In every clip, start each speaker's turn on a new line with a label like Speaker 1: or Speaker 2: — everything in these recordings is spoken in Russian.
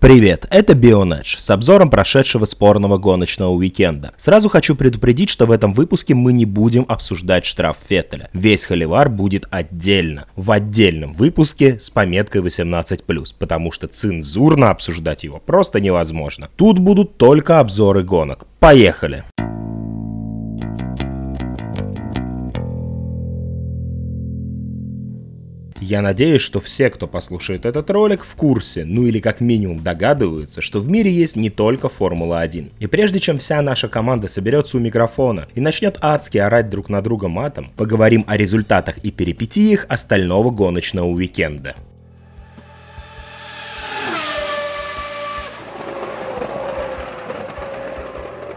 Speaker 1: Привет, это Бионедж с обзором прошедшего спорного гоночного уикенда. Сразу хочу предупредить, что в этом выпуске мы не будем обсуждать штраф Феттеля. Весь холивар будет отдельно, в отдельном выпуске с пометкой 18+, потому что цензурно обсуждать его просто невозможно. Тут будут только обзоры гонок. Поехали! Я надеюсь, что все, кто послушает этот ролик, в курсе, ну или как минимум догадываются, что в мире есть не только Формула-1. И прежде чем вся наша команда соберется у микрофона и начнет адски орать друг на друга матом, поговорим о результатах и перипетиях остального гоночного уикенда.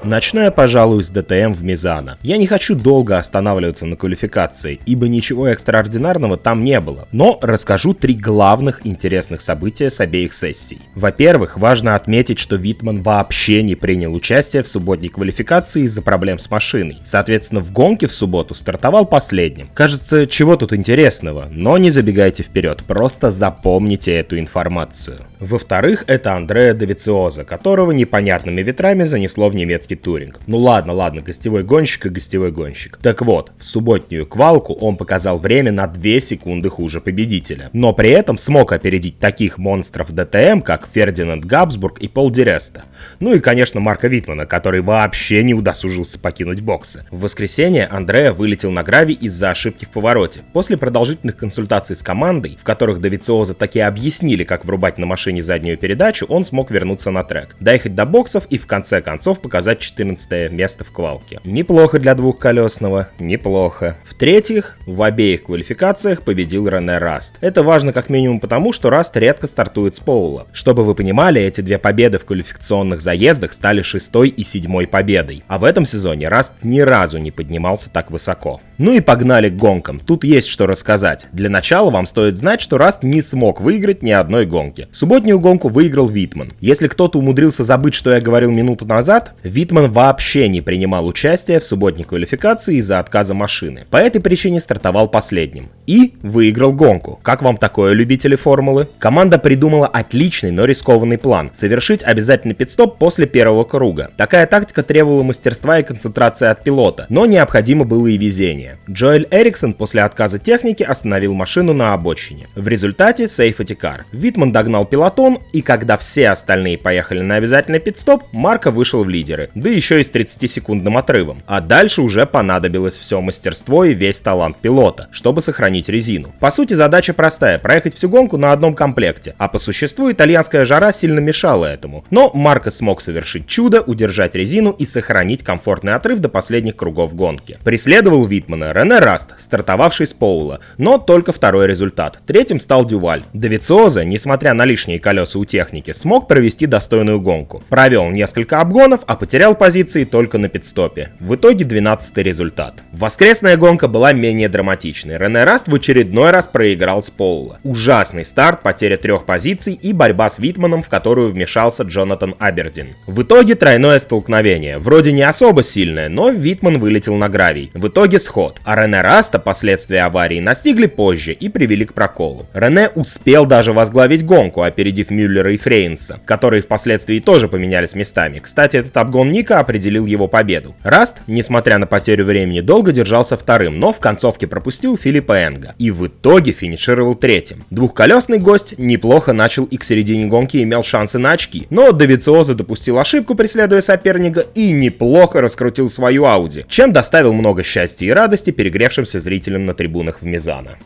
Speaker 1: Начну я, пожалуй, с ДТМ в Мизана. Я не хочу долго останавливаться на квалификации, ибо ничего экстраординарного там не было, но расскажу три главных интересных события с обеих сессий. Во-первых, важно отметить, что Витман вообще не принял участие в субботней квалификации из-за проблем с машиной. Соответственно, в гонке в субботу стартовал последним. Кажется, чего тут интересного, но не забегайте вперед, просто запомните эту информацию. Во-вторых, это Андреа Давициоза, которого непонятными ветрами занесло в немецкий туринг. Ну ладно, ладно, гостевой гонщик и гостевой гонщик. Так вот, в субботнюю квалку он показал время на 2 секунды хуже победителя. Но при этом смог опередить таких монстров ДТМ, как Фердинанд Габсбург и Пол Диреста. Ну и, конечно, Марко Витмана, который вообще не удосужился покинуть боксы. В воскресенье Андреа вылетел на гравий из-за ошибки в повороте. После продолжительных консультаций с командой, в которых Довициозо таки объяснили, как врубать на машине заднюю передачу, он смог вернуться на трек, доехать до боксов и в конце концов показать 14 место в квалке. Неплохо для двухколесного, неплохо. В-третьих, в обеих квалификациях победил Рене Раст. Это важно как минимум потому, что Раст редко стартует с Поула. Чтобы вы понимали, эти две победы в квалификационных заездах стали шестой и седьмой победой. А в этом сезоне Раст ни разу не поднимался так высоко. Ну и погнали к гонкам. Тут есть что рассказать. Для начала вам стоит знать, что Раст не смог выиграть ни одной гонки. Субботнюю гонку выиграл Витман. Если кто-то умудрился забыть, что я говорил минуту назад, Витман вообще не принимал участие в субботней квалификации из-за отказа машины. По этой причине стартовал последним. И выиграл гонку. Как вам такое, любители формулы? Команда придумала отличный, но рискованный план. Совершить обязательный пит-стоп после первого круга. Такая тактика требовала мастерства и концентрации от пилота, но необходимо было и везение. Джоэль Эриксон после отказа техники остановил машину на обочине. В результате safety car. Витман догнал пелотон, и когда все остальные поехали на обязательный пит-стоп, Марко вышел в лидеры, да еще и с 30-секундным отрывом. А дальше уже понадобилось все мастерство и весь талант пилота, чтобы сохранить резину. По сути, задача простая, проехать всю гонку на одном комплекте, а по существу итальянская жара сильно мешала этому. Но Марко смог совершить чудо, удержать резину и сохранить комфортный отрыв до последних кругов гонки. Преследовал Витман Гудмана Рене Раст, стартовавший с Поула, но только второй результат. Третьим стал Дюваль. Довициозо, несмотря на лишние колеса у техники, смог провести достойную гонку. Провел несколько обгонов, а потерял позиции только на пит-стопе. В итоге 12 результат. Воскресная гонка была менее драматичной. Рене Раст в очередной раз проиграл с Поула. Ужасный старт, потеря трех позиций и борьба с Витманом, в которую вмешался Джонатан Абердейн. В итоге тройное столкновение. Вроде не особо сильное, но Витман вылетел на гравий. В итоге сход ход, а Рене Раста последствия аварии настигли позже и привели к проколу. Рене успел даже возглавить гонку, опередив Мюллера и Фряйнса, которые впоследствии тоже поменялись местами. Кстати, этот обгон Ника определил его победу. Раст, несмотря на потерю времени, долго держался вторым, но в концовке пропустил Филиппа Энга и в итоге финишировал третьим. Двухколесный гость неплохо начал и к середине гонки имел шансы на очки, но Довициозо допустил ошибку, преследуя соперника, и неплохо раскрутил свою Ауди, чем доставил много счастья и радости перегревшимся зрителям на трибунах в Мизано.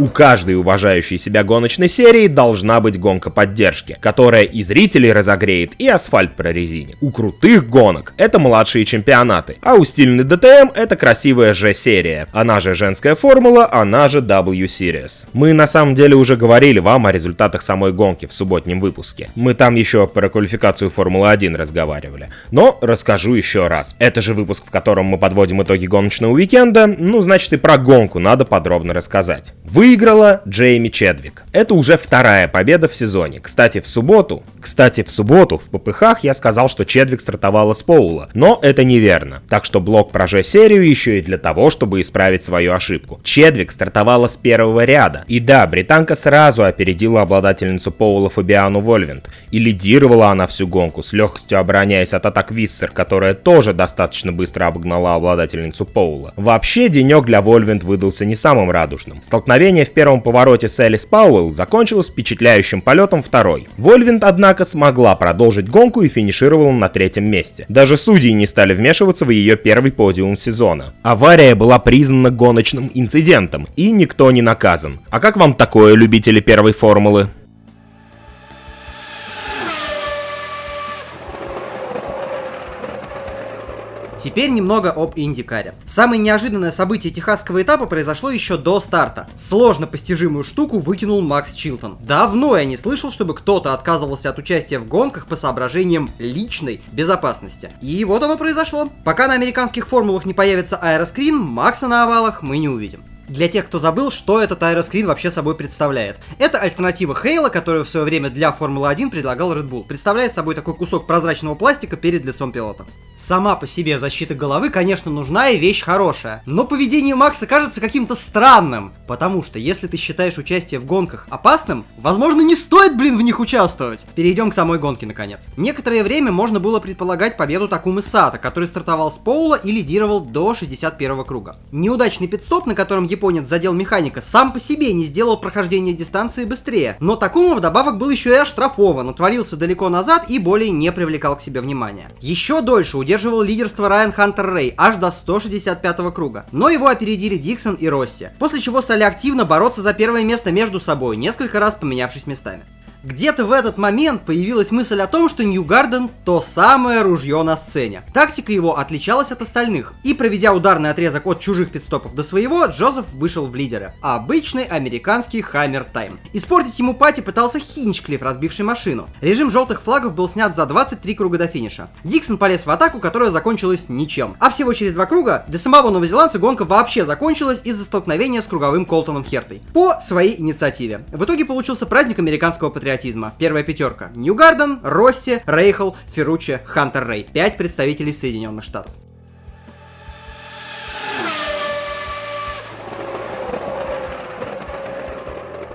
Speaker 1: У каждой уважающей себя гоночной серии должна быть гонка поддержки, которая и зрителей разогреет, и асфальт прорезинит. У крутых гонок это младшие чемпионаты, а у стильной DTM это красивая G-серия, она же женская формула, она же W-Series. Мы на самом деле уже говорили вам о результатах самой гонки в субботнем выпуске. Мы там еще про квалификацию Формулы-1 разговаривали. Но расскажу еще раз. Это же выпуск, в котором мы подводим итоги гоночного уикенда, ну значит и про гонку надо подробно рассказать. Выиграла Джейми Чедвик. Это уже вторая победа в сезоне. Кстати, в субботу, кстати, в субботу в ППХ я сказал, что Чедвик стартовала с Поула, но это неверно. Так что блок про Ж-серию еще и для того, чтобы исправить свою ошибку. Чедвик стартовала с первого ряда. И да, британка сразу опередила обладательницу Поула Фабиану Вольвент. И лидировала она всю гонку, с легкостью обороняясь от атак Виссер, которая тоже достаточно быстро обогнала обладательницу Поула. Вообще, денек для Вольвент выдался не самым радужным. Столкновение в первом повороте с Элис Пауэлл закончилось впечатляющим полетом второй. Вольвент, однако, смогла продолжить гонку и финишировала на третьем месте. Даже судьи не стали вмешиваться в ее первый подиум сезона. Авария была признана гоночным инцидентом, и никто не наказан. А как вам такое, любители первой формулы?
Speaker 2: Теперь немного об Индикаре. Самое неожиданное событие техасского этапа произошло еще до старта. Сложно постижимую штуку выкинул Макс Чилтон. Давно я не слышал, чтобы кто-то отказывался от участия в гонках по соображениям личной безопасности. И вот оно произошло. Пока на американских формулах не появится аэроскрин, Макса на овалах мы не увидим. Для тех, кто забыл, что этот аэроскрин вообще собой представляет. Это альтернатива Хейла, которую в свое время для Формулы-1 предлагал Red Bull. Представляет собой такой кусок прозрачного пластика перед лицом пилота. Сама по себе защита головы, конечно, нужна и вещь хорошая. Но поведение Макса кажется каким-то странным. Потому что, если ты считаешь участие в гонках опасным, возможно, не стоит, блин, в них участвовать. Перейдем к самой гонке, наконец. Некоторое время можно было предполагать победу Такумы Сата, который стартовал с Поула и лидировал до 61 круга. Неудачный пидстоп, на котором японец задел механика, сам по себе не сделал прохождение дистанции быстрее, но Такума вдобавок был еще и оштрафован, отвалился далеко назад и более не привлекал к себе внимания. Еще дольше удерживал лидерство Райан Хантер Рэй аж до 165 круга, но его опередили Диксон и Росси, после чего стали активно бороться за первое место между собой, несколько раз поменявшись местами. Где-то в этот момент появилась мысль о том, что Ньюгарден – то самое ружье на сцене. Тактика его отличалась от остальных, и проведя ударный отрезок от чужих пидстопов до своего, Джозеф вышел в лидеры. Обычный американский Хаммер Тайм. Испортить ему пати пытался Хинчклифф, разбивший машину. Режим желтых флагов был снят за 23 круга до финиша. Диксон полез в атаку, которая закончилась ничем. А всего через два круга для самого новозеландца гонка вообще закончилась из-за столкновения с круговым Колтоном Хертой. По своей инициативе. В итоге получился праздник американского патриотизма патриотизма. Первая пятерка. Ньюгарден, Росси, Рейхл, Ферручи, Хантер Рей. Пять представителей Соединенных Штатов.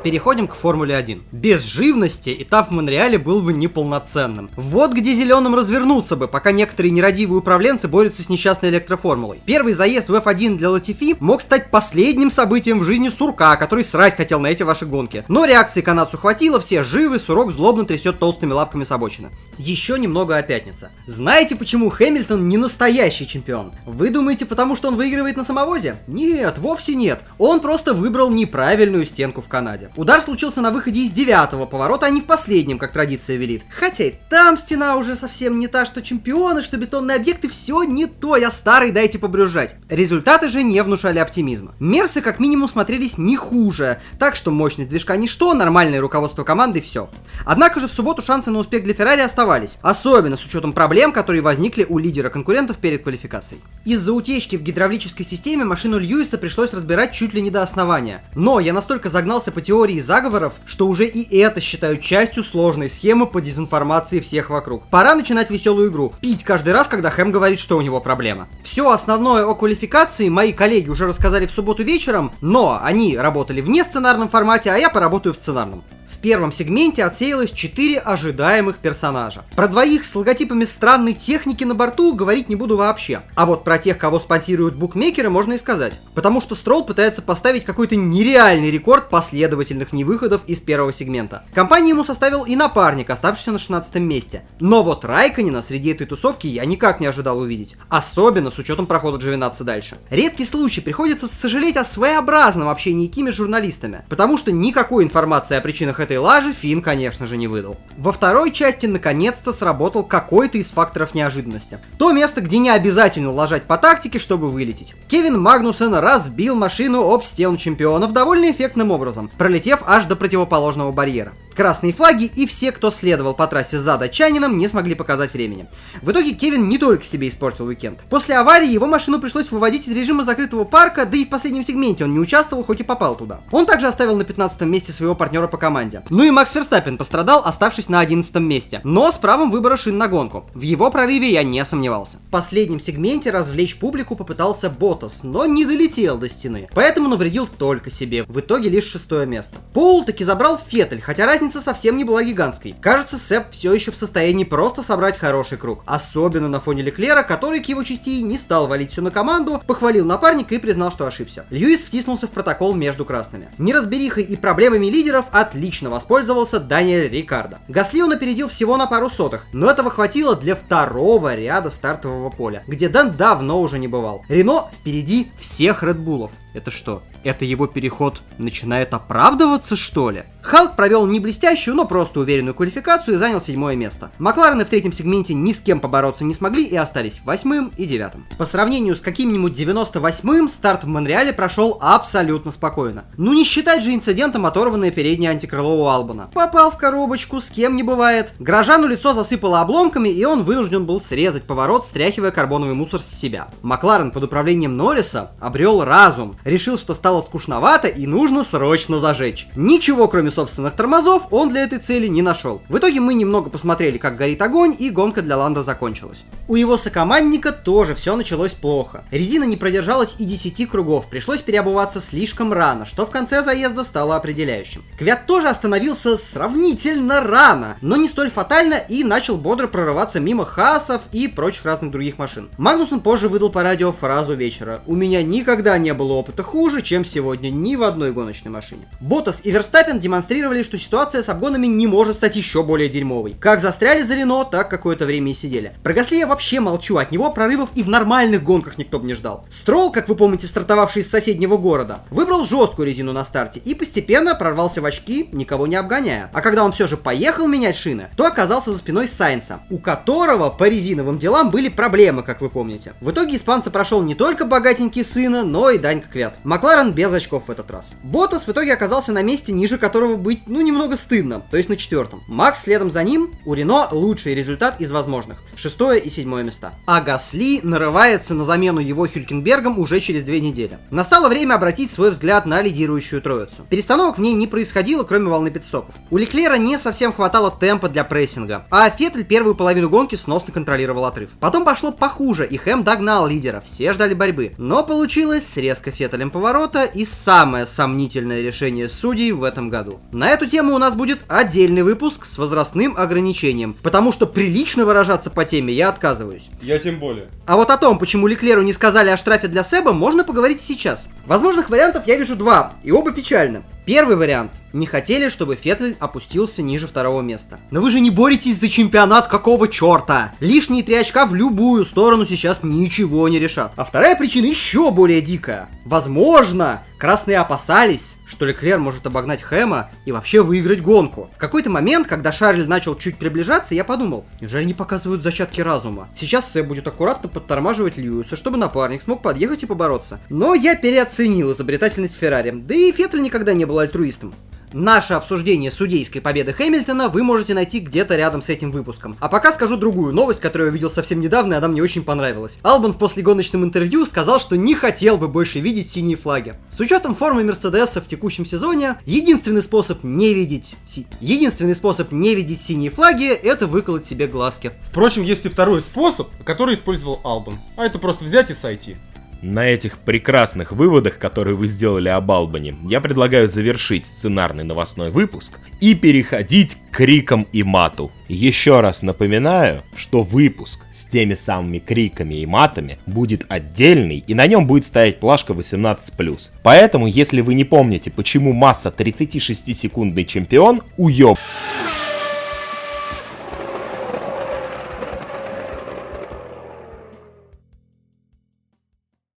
Speaker 2: Переходим к Формуле 1. Без живности этап в Монреале был бы неполноценным. Вот где зеленым развернуться бы, пока некоторые нерадивые управленцы борются с несчастной электроформулой. Первый заезд в F1 для Латифи мог стать последним событием в жизни Сурка, который срать хотел на эти ваши гонки. Но реакции канадцу хватило, все живы, Сурок злобно трясет толстыми лапками с обочины. Еще немного о пятнице. Знаете, почему Хэмилтон не настоящий чемпион? Вы думаете, потому что он выигрывает на самовозе? Нет, вовсе нет. Он просто выбрал неправильную стенку в Канаде. Удар случился на выходе из девятого поворота, а не в последнем, как традиция велит. Хотя и там стена уже совсем не та, что чемпионы, что бетонные объекты, все не то, я старый, дайте побрюзжать. Результаты же не внушали оптимизма. Мерсы как минимум смотрелись не хуже, так что мощность движка ничто, нормальное руководство команды, все. Однако же в субботу шансы на успех для Феррари оставались, особенно с учетом проблем, которые возникли у лидера конкурентов перед квалификацией. Из-за утечки в гидравлической системе машину Льюиса пришлось разбирать чуть ли не до основания. Но я настолько загнался по теории теории заговоров, что уже и это считают частью сложной схемы по дезинформации всех вокруг. Пора начинать веселую игру. Пить каждый раз, когда Хэм говорит, что у него проблема. Все основное о квалификации мои коллеги уже рассказали в субботу вечером, но они работали в несценарном формате, а я поработаю в сценарном. В первом сегменте отсеялось 4 ожидаемых персонажа. Про двоих с логотипами странной техники на борту говорить не буду вообще. А вот про тех, кого спонсируют букмекеры, можно и сказать. Потому что Строл пытается поставить какой-то нереальный рекорд последовательных невыходов из первого сегмента. Компания ему составил и напарник, оставшийся на 16 месте. Но вот Райконина среди этой тусовки я никак не ожидал увидеть. Особенно с учетом прохода Джовинатца дальше. Редкий случай, приходится сожалеть о своеобразном общении Кими с журналистами. Потому что никакой информации о причинах этой лажи Финн, конечно же, не выдал. Во второй части наконец-то сработал какой-то из факторов неожиданности. То место, где не обязательно ложать по тактике, чтобы вылететь. Кевин Магнусен разбил машину об стену чемпионов довольно эффектным образом, пролетев аж до противоположного барьера. Красные флаги, и все, кто следовал по трассе за датчанином, не смогли показать времени. В итоге Кевин не только себе испортил уикенд. После аварии его машину пришлось выводить из режима закрытого парка, да и в последнем сегменте он не участвовал, хоть и попал туда. Он также оставил на 15 месте своего партнера по команде. Ну и Макс Ферстаппин пострадал, оставшись на 11 месте, но с правом выбора шин на гонку. В его прорыве я не сомневался. В последнем сегменте развлечь публику попытался Ботас, но не долетел до стены, поэтому навредил только себе. В итоге лишь шестое место. Пол таки забрал Феттель, хотя разница совсем не была гигантской. Кажется, Сэп все еще в состоянии просто собрать хороший круг. Особенно на фоне Леклера, который к его части не стал валить все на команду, похвалил напарника и признал, что ошибся. Льюис втиснулся в протокол между красными. Неразберихой и проблемами лидеров отлично воспользовался Даниэль Рикардо. Гасли он опередил всего на пару сотых, но этого хватило для второго ряда стартового поля, где Дэн давно уже не бывал. Рено впереди всех Редбулов. Это что, это его переход начинает оправдываться, что ли? Халк провел не блестящую, но просто уверенную квалификацию и занял седьмое место. Макларены в третьем сегменте ни с кем побороться не смогли и остались восьмым и девятым. По сравнению с каким-нибудь 98-м, старт в Монреале прошел абсолютно спокойно. Ну не считать же инцидентом оторванное переднее антикрыло у Албана. Попал в коробочку, с кем не бывает. Грожану лицо засыпало обломками, и он вынужден был срезать поворот, стряхивая карбоновый мусор с себя. Макларен под управлением Норриса обрел разум, решил, что стало скучновато и нужно срочно зажечь. Ничего, кроме собственных тормозов, он для этой цели не нашел. В итоге мы немного посмотрели, как горит огонь, и гонка для Ланда закончилась. У его сокомандника тоже все началось плохо. Резина не продержалась и 10 кругов, пришлось переобуваться слишком рано, что в конце заезда стало определяющим. Квят тоже остановился сравнительно рано, но не столь фатально и начал бодро прорываться мимо Хасов и прочих разных других машин. Магнусон позже выдал по радио фразу вечера «У меня никогда не было опыта хуже, чем сегодня ни в одной гоночной машине». Ботас и Верстаппен демонстрировали, что ситуация с обгонами не может стать еще более дерьмовой. Как застряли за Рено, так какое-то время и сидели. Про Гасли я вообще молчу, от него прорывов и в нормальных гонках никто бы не ждал. Строл, как вы помните, стартовавший из соседнего города, выбрал жесткую резину на старте и постепенно прорвался в очки, никого не обгоняя. А когда он все же поехал менять шины, то оказался за спиной Сайнса, у которого по резиновым делам были проблемы, как вы помните. В итоге испанца прошел не только богатенький сына, но и Данька Квят. Макларен без очков в этот раз. Ботас в итоге оказался на месте, ниже которого быть, ну, немного стыдно, то есть на четвертом. Макс следом за ним, у Рено лучший результат из возможных. Шестое и седьмое места. А Гасли нарывается на замену его Хюлькенбергом уже через две недели. Настало время обратить свой взгляд на лидирующую троицу. Перестановок в ней не происходило, кроме волны пидстопов. У Леклера не совсем хватало темпа для прессинга, а Феттель первую половину гонки сносно контролировал отрыв. Потом пошло похуже, и Хэм догнал лидера, все ждали борьбы. Но получилось срезка Феттелем поворота и самое сомнительное решение судей в этом году. На эту тему у нас будет отдельный выпуск с возрастным ограничением, потому что прилично выражаться по теме я отказываюсь.
Speaker 3: Я тем более.
Speaker 2: А вот о том, почему Леклеру не сказали о штрафе для Себа, можно поговорить сейчас. Возможных вариантов я вижу два, и оба печальны. Первый вариант. Не хотели, чтобы Феттель опустился ниже второго места. Но вы же не боретесь за чемпионат какого черта? Лишние три очка в любую сторону сейчас ничего не решат. А вторая причина еще более дикая. Возможно, красные опасались, что Леклер может обогнать Хэма и вообще выиграть гонку. В какой-то момент, когда Шарль начал чуть приближаться, я подумал, неужели не показывают зачатки разума? Сейчас Сэм будет аккуратно подтормаживать Льюиса, чтобы напарник смог подъехать и побороться. Но я переоценил изобретательность Феррари, да и Феттель никогда не был альтруистом. Наше обсуждение судейской победы Хэмилтона вы можете найти где-то рядом с этим выпуском. А пока скажу другую новость, которую я увидел совсем недавно, и она мне очень понравилась. Албан в послегоночном интервью сказал, что не хотел бы больше видеть синие флаги. С учетом формы Мерседеса в текущем сезоне, единственный способ не видеть... Си... Единственный способ не видеть синие флаги, это выколоть себе глазки.
Speaker 3: Впрочем, есть и второй способ, который использовал Албан. А это просто взять и сойти.
Speaker 1: На этих прекрасных выводах, которые вы сделали об Албане, я предлагаю завершить сценарный новостной выпуск и переходить к крикам и мату. Еще раз напоминаю, что выпуск с теми самыми криками и матами будет отдельный, и на нем будет стоять плашка 18+. Поэтому, если вы не помните, почему масса 36-секундный чемпион, уеб...